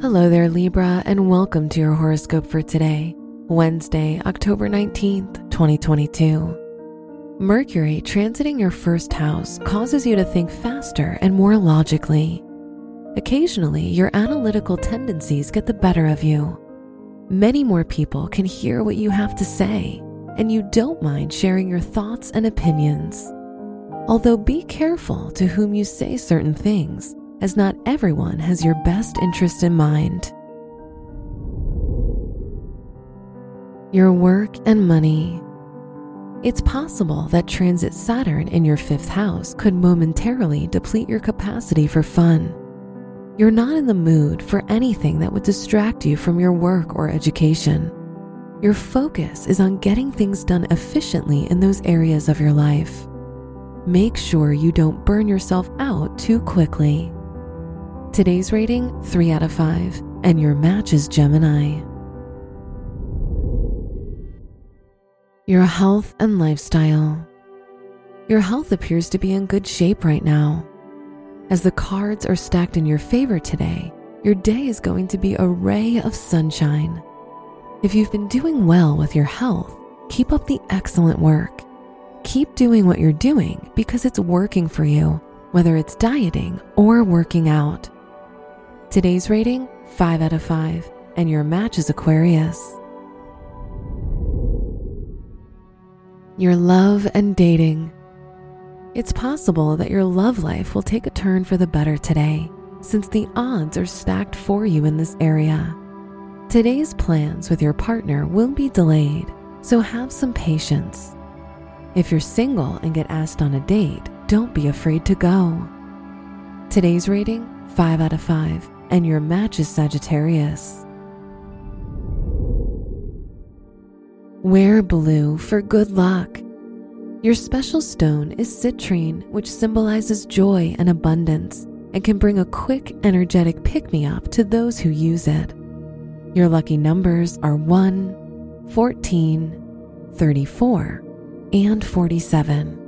Hello there, Libra, and welcome to your horoscope for today, Wednesday, October 19th, 2022. Mercury transiting your first house causes you to think faster and more logically. Occasionally, your analytical tendencies get the better of you. Many more people can hear what you have to say, and you don't mind sharing your thoughts and opinions. Although be careful to whom you say certain things, as not everyone has your best interest in mind. Your work and money. It's possible that transit Saturn in your fifth house could momentarily deplete your capacity for fun. You're not in the mood for anything that would distract you from your work or education. Your focus is on getting things done efficiently in those areas of your life. Make sure you don't burn yourself out too quickly. Today's rating 3 out of 5, and your match is Gemini. Your health and lifestyle. Your health appears to be in good shape right now. As the cards are stacked in your favor today, your day is going to be a ray of sunshine. If you've been doing well with your health, keep up the excellent work. Keep doing what you're doing because it's working for you, whether it's dieting or working out. Today's rating 5 out of 5, and your match is Aquarius. Your love and dating. It's possible that your love life will take a turn for the better today, since the odds are stacked for you in this area. Today's plans with your partner will be delayed, so have some patience. If you're single and get asked on a date, don't be afraid to go. Today's rating 5 out of 5 and your match is Sagittarius. Wear blue for good luck. Your special stone is citrine, which symbolizes joy and abundance and can bring a quick, energetic pick me up to those who use it. Your lucky numbers are 1, 14, 34, and 47.